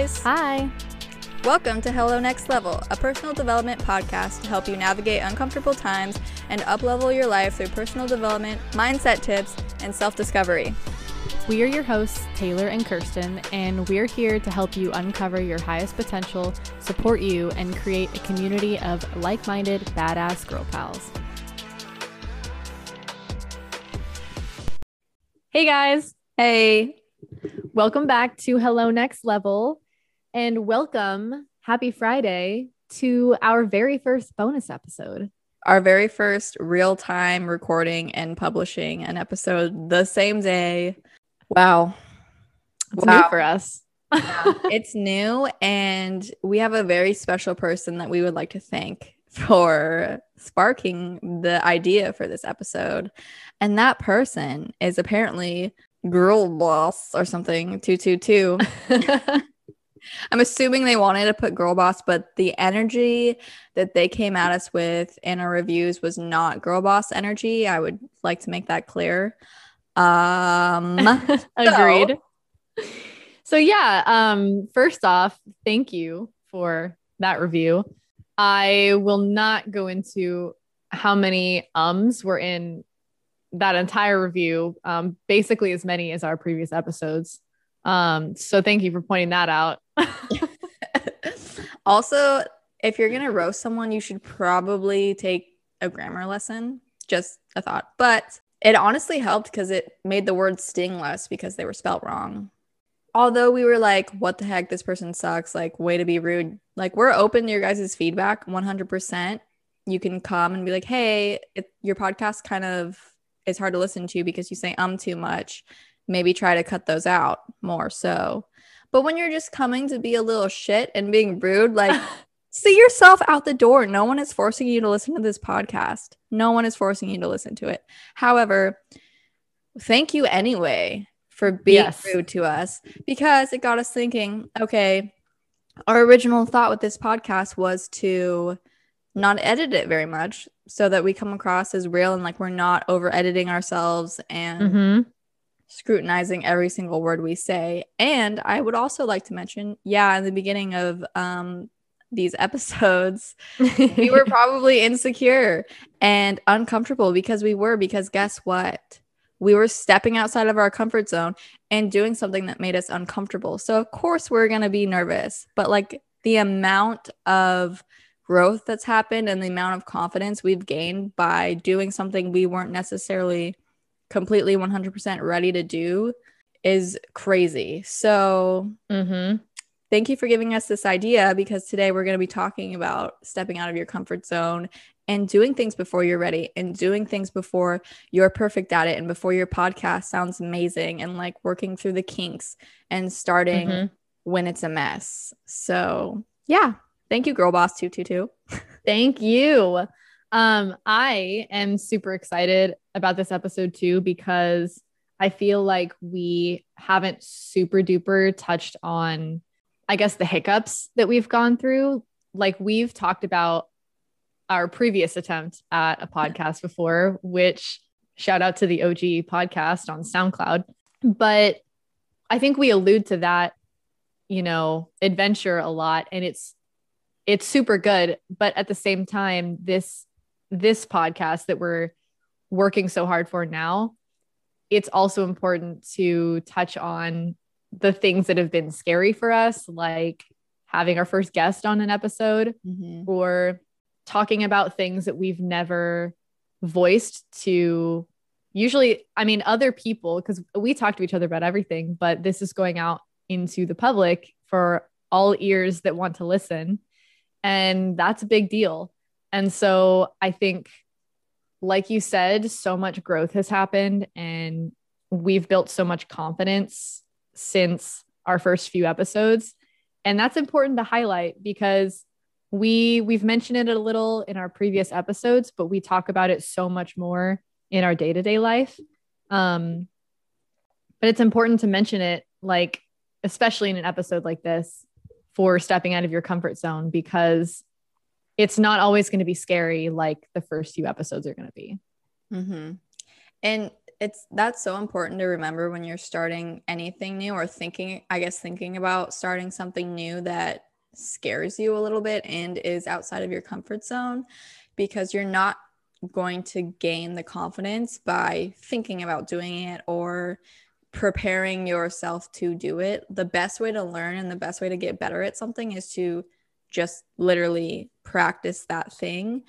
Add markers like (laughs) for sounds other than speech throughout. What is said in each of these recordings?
Hey guys! Hi. Welcome to Hello Next Level, a personal development podcast to help you navigate uncomfortable times and uplevel your life through personal development, mindset tips, and self discovery. We are your hosts, Taylor and Kirsten, and we're here to help you uncover your highest potential, support you, and create a community of like minded, badass girl pals. Hey guys, Hey! welcome back to Hello Next Level, and welcome, happy Friday, to our very first bonus episode. Our very first real time recording and publishing an episode the same day. Wow. It's Wow. new for us. (laughs) it's new, and we have a very special person that we would like to thank for sparking the idea for this episode. And that person is apparently Girl Boss or something 222. (laughs) I'm assuming they wanted to put Girl Boss, but the energy that they came at us with in our reviews was not Girl Boss energy. I would like to make that clear. Um, (laughs) Agreed. So yeah, um first off, thank you for that review. I will not go into how many ums were in that entire review. Um basically as many as our previous episodes. Um so thank you for pointing that out. (laughs) also, if you're gonna roast someone, you should probably take a grammar lesson. Just a thought, but it honestly helped because it made the words sting less because they were spelt wrong. Although we were like, "What the heck? This person sucks!" Like, way to be rude. Like, we're open to your guys' feedback, 100%. You can come and be like, "Hey, it, your podcast kind of is hard to listen to because you say um too much. Maybe try to cut those out more." So, but when you're just coming to be a little shit and being rude, like (laughs) see yourself out the door. No one is forcing you to listen to this podcast. No one is forcing you to listen to it. However, thank you anyway for being Yes. rude to us because it got us thinking, okay, our original thought with this podcast was to not edit it very much so that we come across as real and like we're not over editing ourselves and Mhm. Scrutinizing every single word we say. And I would also like to mention, yeah, in the beginning of um these episodes, we were (laughs) probably insecure and uncomfortable because we were because guess what? We were stepping outside of our comfort zone and doing something that made us uncomfortable. So of course we're going to be nervous, but like the amount of growth that's happened and the amount of confidence we've gained by doing something we weren't necessarily completely 100% ready to do is crazy. So, Mhm. thank you for giving us this idea because today we're going to be talking about stepping out of your comfort zone and doing things before you're ready and doing things before you're perfect at it and before your podcast sounds amazing and like working through the kinks and starting Mhm. when it's a mess. So, yeah. Thank you, Girl Boss 222. (laughs) Thank you. Um, I am super excited about this episode too because I feel like we haven't super duper touched on, I guess, the hiccups that we've gone through. Like we've talked about our previous attempt at a podcast before, which shout out to the OG podcast on SoundCloud. But I think we allude to that, you know, adventure a lot. And it's it's super good but at the same time this this podcast that we're working so hard for now it's also important to touch on the things that have been scary for us like having our first guest on an episode mm-hmm. or talking about things that we've never voiced to usually i mean other people because we talk to each other about everything but this is going out into the public for all ears that want to listen. And that's a big deal and so i think like you said so much growth has happened and we've built so much confidence since our first few episodes. And that's important to highlight because we we've mentioned it a little in our previous episodes but we talk about it so much more in our day-to-day life. Um but it's important to mention it like especially in an episode like this for stepping out of your comfort zone because it's not always going to be scary like the first few episodes are going to be Mm-hmm. And it's that's so important to remember when you're starting anything new or thinking i guess thinking about starting something new that scares you a little bit and is outside of your comfort zone because you're not going to gain the confidence by thinking about doing it or preparing yourself to do it the best way to learn and the best way to get better at something is to just literally practice that thing.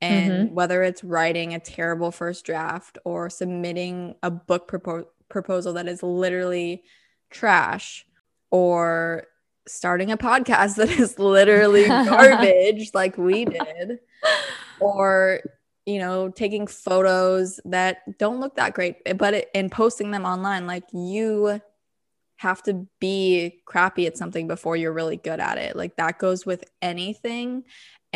And mm-hmm. whether it's writing a terrible first draft or submitting a book propo- proposal that is literally trash or starting a podcast (laughs) that is literally (laughs) garbage like we did or you know taking photos that don't look that great but it, and posting them online like you have to be crappy at something before you're really good at it. Like that goes with anything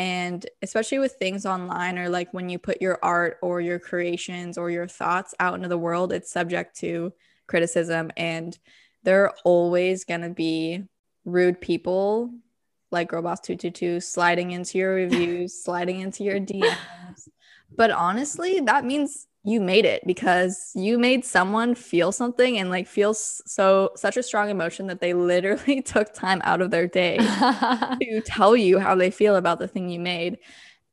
and especially with things online or like when you put your art or your creations or your thoughts out into the world, it's subject to criticism. And there are always going to be rude people like Girlboss222 sliding into your (laughs) reviews, sliding into your DMs. But honestly, that means you made it because you made someone feel something and like feel so such a strong emotion that they (laughs) literally took time out of their day (laughs) to tell you how they feel about the thing you made.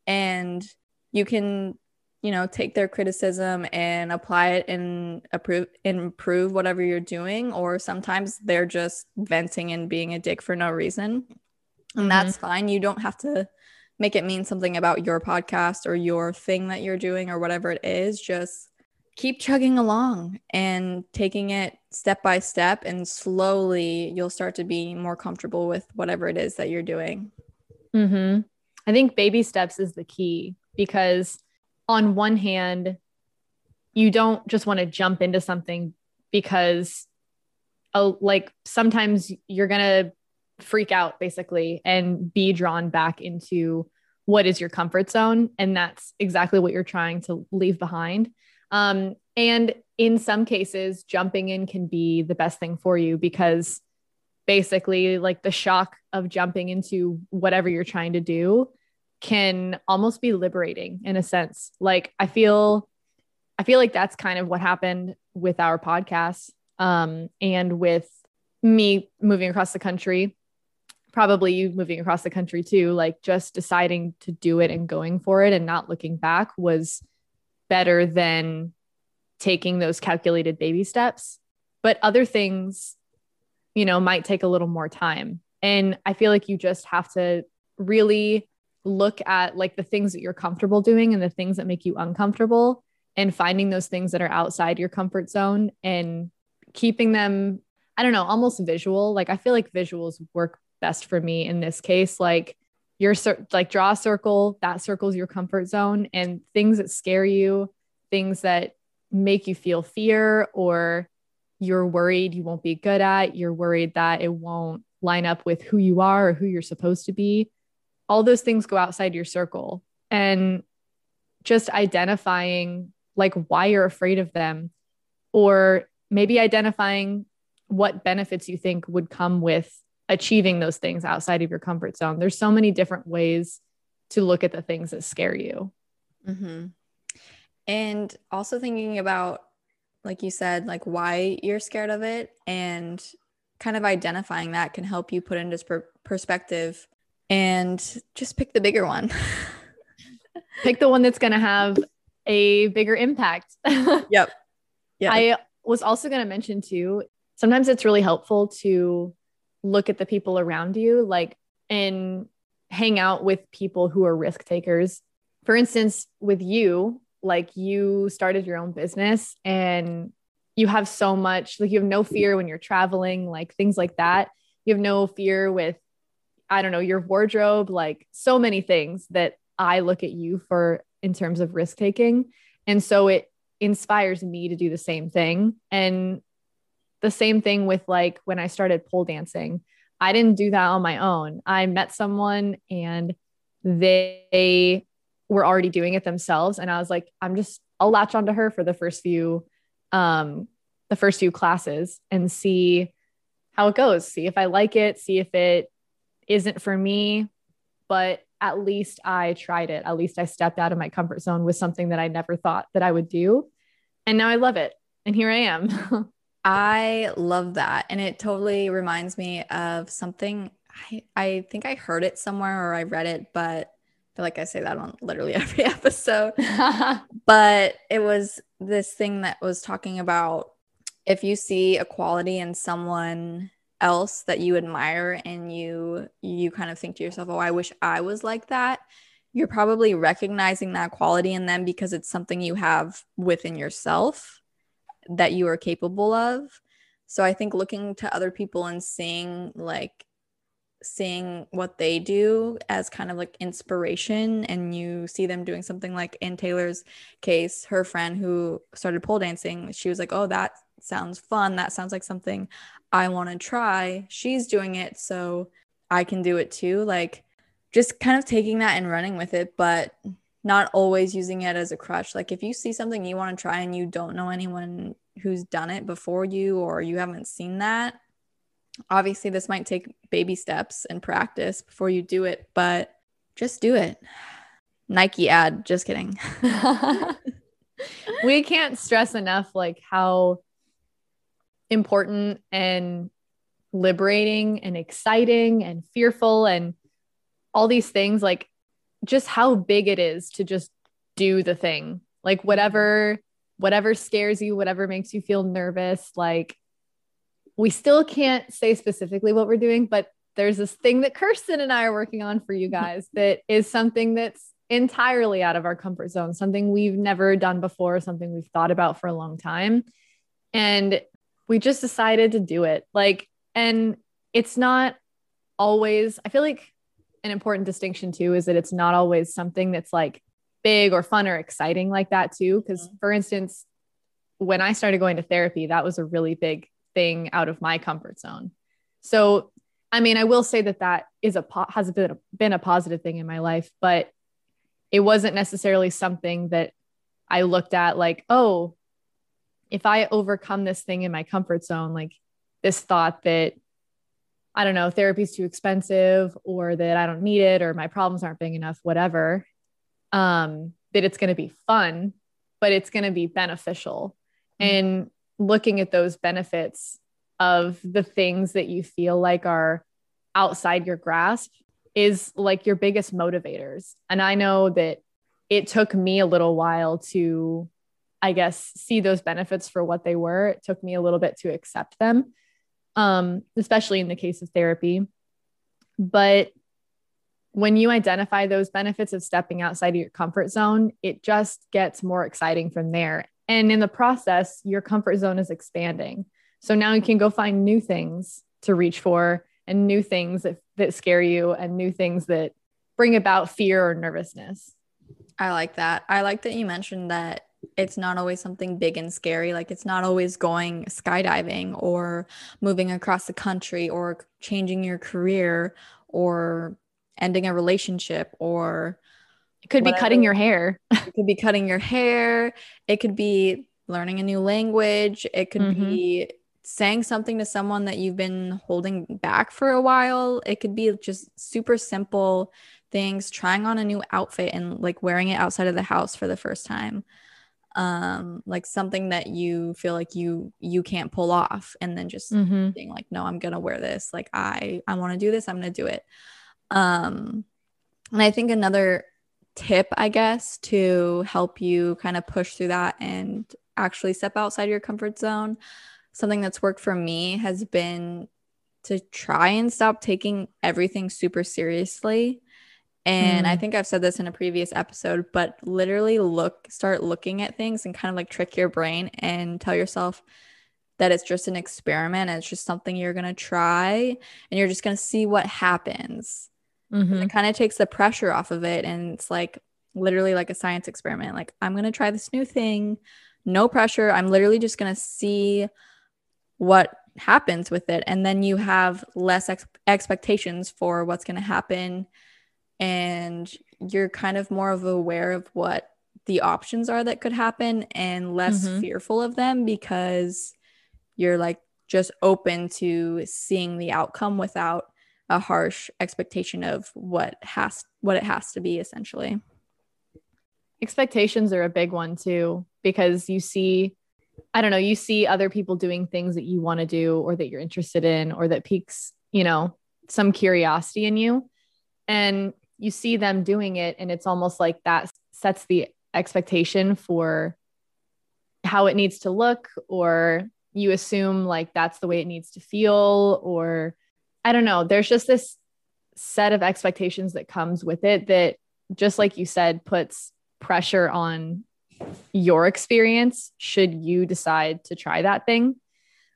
And you can you know take their criticism and apply it and approve improve whatever you're doing or sometimes they're just venting and being a dick for no reason. And mm-hmm. that's fine. You don't have to make it mean something about your podcast or your thing that you're doing or whatever it is. Just keep chugging along and taking it step by step, and slowly you'll start to be more comfortable with whatever it is that you're doing. Mm-hmm. I think baby steps is the key because, on one hand, you don't just want to jump into something because, oh, like sometimes you're going to freak out basically and be drawn back into what is your comfort zone. And that's exactly what you're trying to leave behind. Um, and in some cases jumping in can be the best thing for you because basically like the shock of jumping into whatever you're trying to do can almost be liberating in a sense. Like i feel i feel like that's kind of what happened with our podcast um, and with me moving across the country probably you moving across the country too, like just deciding to do it and going for it and not looking back was better than taking those calculated baby steps. But other things, you know, might take a little more time. And I feel like you just have to really look at like the things that you're comfortable doing and the things that make you uncomfortable and finding those things that are outside your comfort zone and keeping them I don't know, almost visual. Like I feel like visuals work best for me in this case. Like you're like draw a circle, that circle's your comfort zone, and things that scare you, things that make you feel fear or you're worried you won't be good at, you're worried that it won't line up with who you are or who you're supposed to be. All those things go outside your circle. And just identifying like why you're afraid of them, or maybe identifying what benefits you think would come with achieving those things outside of your comfort zone. There's so many different ways to look at the things that scare you. Mm-hmm. And also thinking about, like you said, like why you're scared of it and kind of identifying that can help you put into per- perspective and just pick the bigger one. (laughs) pick the one that's going to have a bigger impact. yep. Yeah. (laughs) I was also going to mention too, sometimes it's really helpful to look at the people around you, like, and hang out with people who are risk takers. For instance, with you, like you started your own business and you have so much, like, you have no fear when you're traveling, like things like that. You have no fear with, I don't know, your wardrobe, like so many things that I look at you for in terms of risk taking. And so it inspires me to do the same thing. And the same thing with like when I started pole dancing. I didn't do that on my own. I met someone and they were already doing it themselves. And I was like, I'm just, I'll latch onto her for the first few, um, the first few classes and see how it goes. See if I like it, see if it isn't for me. But at least I tried it. At least I stepped out of my comfort zone with something that I never thought that I would do. And now I love it and here I am. (laughs) I love that. And it totally reminds me of something I, I think I heard it somewhere or I read it, but I feel like I say that on literally (laughs) every episode. (laughs) but it was this thing that was talking about if you see a quality in someone else that you admire and you you kind of think to yourself, "Oh, I wish I was like that." You're probably recognizing that quality in them because it's something you have within yourself that you are capable of. So I think looking to other people and seeing like seeing what they do as kind of like inspiration and you see them doing something like in Taylor's case her friend who started pole dancing she was like oh that sounds fun. That sounds like something I want to try. She's doing it so I can do it too. Like just kind of taking that and running with it but not always using it as a crutch. Like if you see something you want to try and you don't know anyone who's done it before you or you haven't seen that, obviously this might take baby steps and practice before you do it, but just do it. Nike ad, just kidding. (laughs) we can't stress enough like how important and liberating and exciting and fearful and all these things like just how big it is to just do the thing. Like whatever whatever scares you, whatever makes you feel nervous, like we still can't say specifically what we're doing, but there's this thing that Kirsten and I are working on for you guys (laughs) that is something that's entirely out of our comfort zone, something we've never done before, something we've thought about for a long time. And we just decided to do it. Like, and it's not always, I feel like an important distinction too is that it's not always something that's like big or fun or exciting like that too because mm-hmm. for instance when i started going to therapy that was a really big thing out of my comfort zone so i mean i will say that that is a has been a, been a positive thing in my life but it wasn't necessarily something that i looked at like oh if i overcome this thing in my comfort zone like this thought that I don't know, therapy's too expensive or that I don't need it or my problems aren't big enough, whatever, um, that it's going to be fun, but it's going to be beneficial. Mm-hmm. And looking at those benefits of the things that you feel like are outside your grasp is like your biggest motivators. And I know that it took me a little while to, I guess, see those benefits for what they were. It took me a little bit to accept them um, especially in the case of therapy. But when you identify those benefits of stepping outside of your comfort zone, it just gets more exciting from there. And in the process, your comfort zone is expanding. So now you can go find new things to reach for and new things that, that scare you and new things that bring about fear or nervousness. I like that. I like that you mentioned that it's not always something big and scary. Like it's not always going skydiving or moving across the country or changing your career or ending a relationship or it could whatever. be cutting your hair. it could be cutting your hair. It could be learning a new language. It could mm-hmm. be saying something to someone that you've been holding back for a while. It could be just super simple things, trying on a new outfit and like wearing it outside of the house for the first time um like something that you feel like you you can't pull off and then just mm-hmm. being like no i'm gonna wear this. Like i i want to do this. I'm gonna do it. Um and i think another tip i guess to help you kind of push through that and actually step outside your comfort zone something that's worked for me has been to try and stop taking everything super seriously and mm. I think I've said this in a previous episode, but literally look, start looking at things and kind of like trick your brain and tell yourself that it's just an experiment and it's just something you're going to try and you're just going to see what happens. Mm-hmm. It kind of takes the pressure off of it. And it's like literally like a science experiment. Like, I'm going to try this new thing, no pressure. I'm literally just going to see what happens with it. And then you have less ex- expectations for what's going to happen and you're kind of more of aware of what the options are that could happen and less mm-hmm. fearful of them because you're like just open to seeing the outcome without a harsh expectation of what has what it has to be essentially expectations are a big one too because you see I don't know, you see other people doing things that you want to do or that you're interested in or that piques, you know, some curiosity in you. And you see them doing it. And it's almost like that sets the expectation for how it needs to look, or you assume like that's the way it needs to feel, or I don't know. There's just this set of expectations that comes with it that, just like you said, puts pressure on your experience should you decide to try that thing.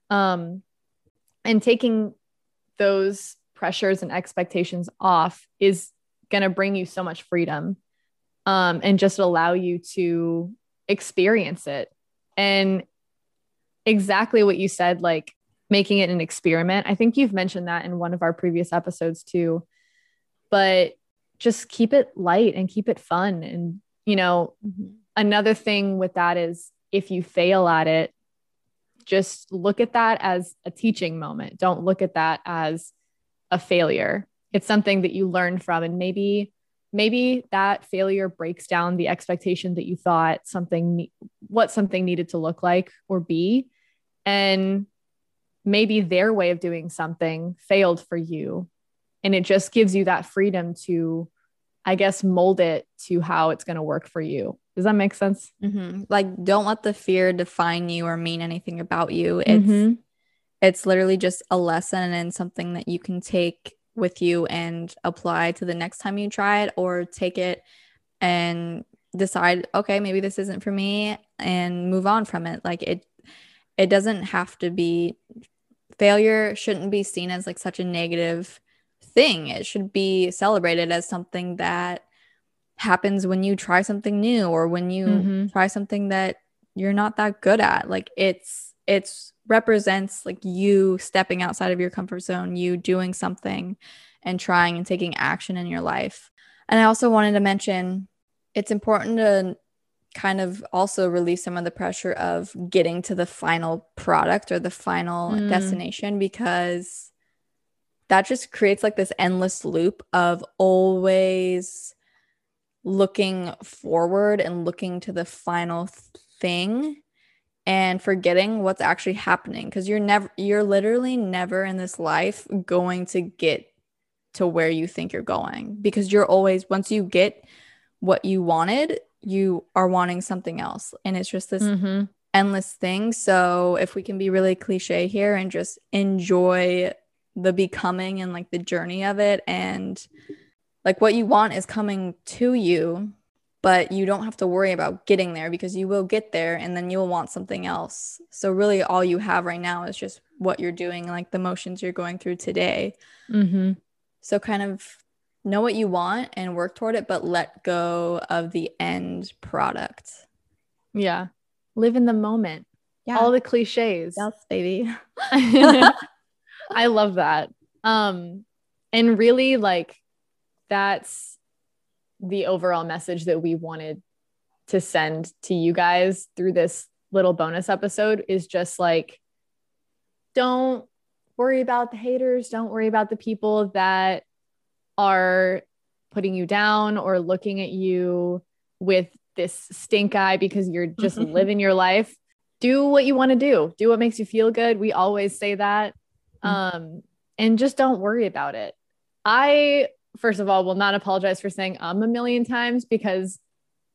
Um, and taking those pressures and expectations off is going to bring you so much freedom um, and just allow you to experience it. And exactly what you said, like making it an experiment. I think you've mentioned that in one of our previous episodes too. But just keep it light and keep it fun. And, you know, mm-hmm another thing with that is if you fail at it, just look at that as a teaching moment. Don't look at that as a failure. It's something that you learn from and maybe maybe that failure breaks down the expectation that you thought something what something needed to look like or be and maybe their way of doing something failed for you and it just gives you that freedom to i guess mold it to how it's going to work for you does that make sense? Mm-hmm. Like, don't let the fear define you or mean anything about you. It's mm-hmm. it's literally just a lesson and something that you can take with you and apply to the next time you try it, or take it and decide, okay, maybe this isn't for me, and move on from it. Like it, it doesn't have to be failure. Shouldn't be seen as like such a negative thing. It should be celebrated as something that happens when you try something new or when you mm-hmm. try something that you're not that good at like it's it's represents like you stepping outside of your comfort zone you doing something and trying and taking action in your life and i also wanted to mention it's important to kind of also release some of the pressure of getting to the final product or the final mm. destination because that just creates like this endless loop of always looking forward and looking to the final thing and forgetting what's actually happening because you're never you're literally never in this life going to get to where you think you're going because you're always once you get what you wanted you are wanting something else and it's just this mm-hmm. endless thing so if we can be really cliche here and just enjoy the becoming and like the journey of it and like what you want is coming to you but you don't have to worry about getting there because you will get there and then you'll want something else. So really all you have right now is just what you're doing like the motions you're going through today. Mm-hmm. so kind of know what you want and work toward it but let go of the end product. Yeah. Live in the moment. Yeah. All the cliches. Yes baby. (laughs) (laughs) I love that. Um and really like that's the overall message that we wanted to send to you guys through this little bonus episode is just like don't worry about the haters. Don't worry about the people that are putting you down or looking at you with this stink eye because you're just (laughs) living your life. Do what you want to do. Do what makes you feel good. We always say that. Mm-hmm. um and just don't worry about it. I first of all, will not apologize for saying um a million times because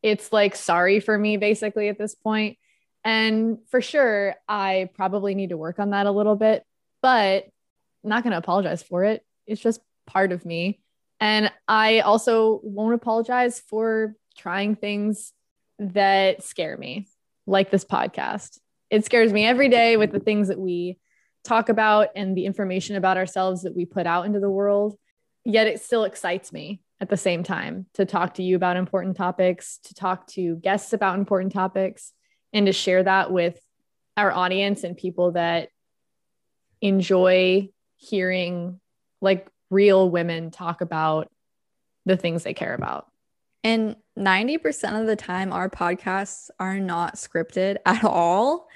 it's like sorry for me basically at this point. And for sure, I probably need to work on that a little bit, but I'm not going to apologize for it. It's just part of me. And I also won't apologize for trying things that scare me, like this podcast. It scares me every day with the things that we talk about and the information about ourselves that we put out into the world yet it still excites me at the same time to talk to you about important topics, to talk to guests about important topics, and to share that with our audience and people that enjoy hearing like real women talk about the things they care about. And 90% of the time, our podcasts are not scripted at all.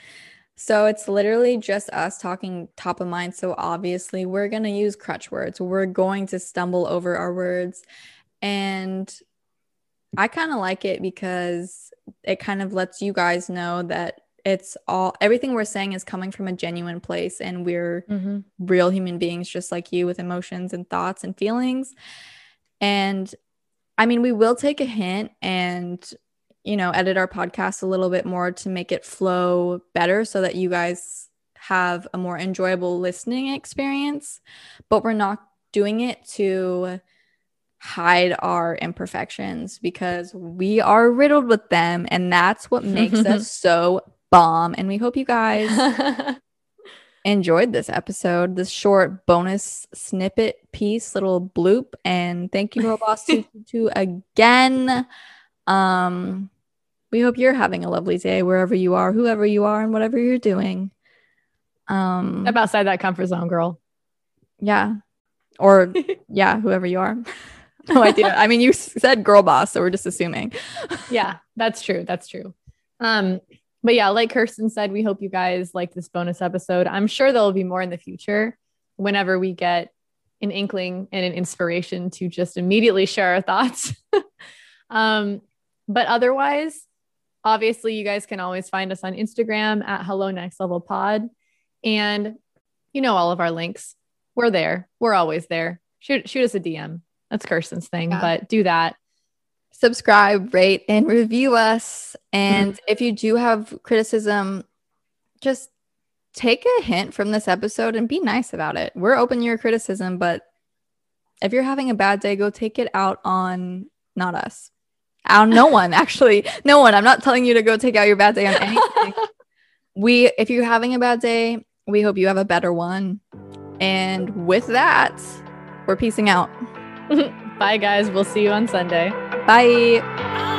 So it's literally just us talking top of mind. So obviously, we're going to use crutch words. We're going to stumble over our words. And I kind of like it because it kind of lets you guys know that it's all everything we're saying is coming from a genuine place and we're Mhm. real human beings just like you with emotions and thoughts and feelings. And I mean, we will take a hint and, you know, edit our podcast a little bit more to make it flow better so that you guys have a more enjoyable listening experience. But we're not doing it to hide our imperfections because we are riddled with them. And that's what makes us (laughs) so bomb. And we hope you guys (laughs) enjoyed this episode, this short bonus snippet piece, little bloop. And thank you, Robots (laughs) 222 again. Um, we hope you're having a lovely day wherever you are, whoever you are, and whatever you're doing. Um, Step outside that comfort zone, girl. yeah. Or (laughs) yeah, whoever you are. (laughs) no idea. I mean, you said girl boss, so we're just assuming. (laughs) yeah, that's true. That's true. Um, but yeah, like Kirsten said, we hope you guys like this bonus episode. I'm sure there'll be more in the future whenever we get an inkling and an inspiration to just immediately share our thoughts. um, but otherwise, obviously, you guys can always find us on Instagram at Hello Next Level Pod. And you know all of our links. We're there. We're always there. Shoot, shoot us a DM. That's Kirsten's thing, Yeah. but do that. subscribe, rate, and review us. And if you do have criticism, just take a hint from this episode and be nice about it. We're open to your criticism, but if you're having a bad day, go take it out on not us. On no one, actually. No one. I'm not telling you to go take out your bad day on anything. (laughs) we if you're having a bad day, we hope you have a better one. And with that, we're peacing out. (laughs) Bye, guys. We'll see you on Sunday. Bye.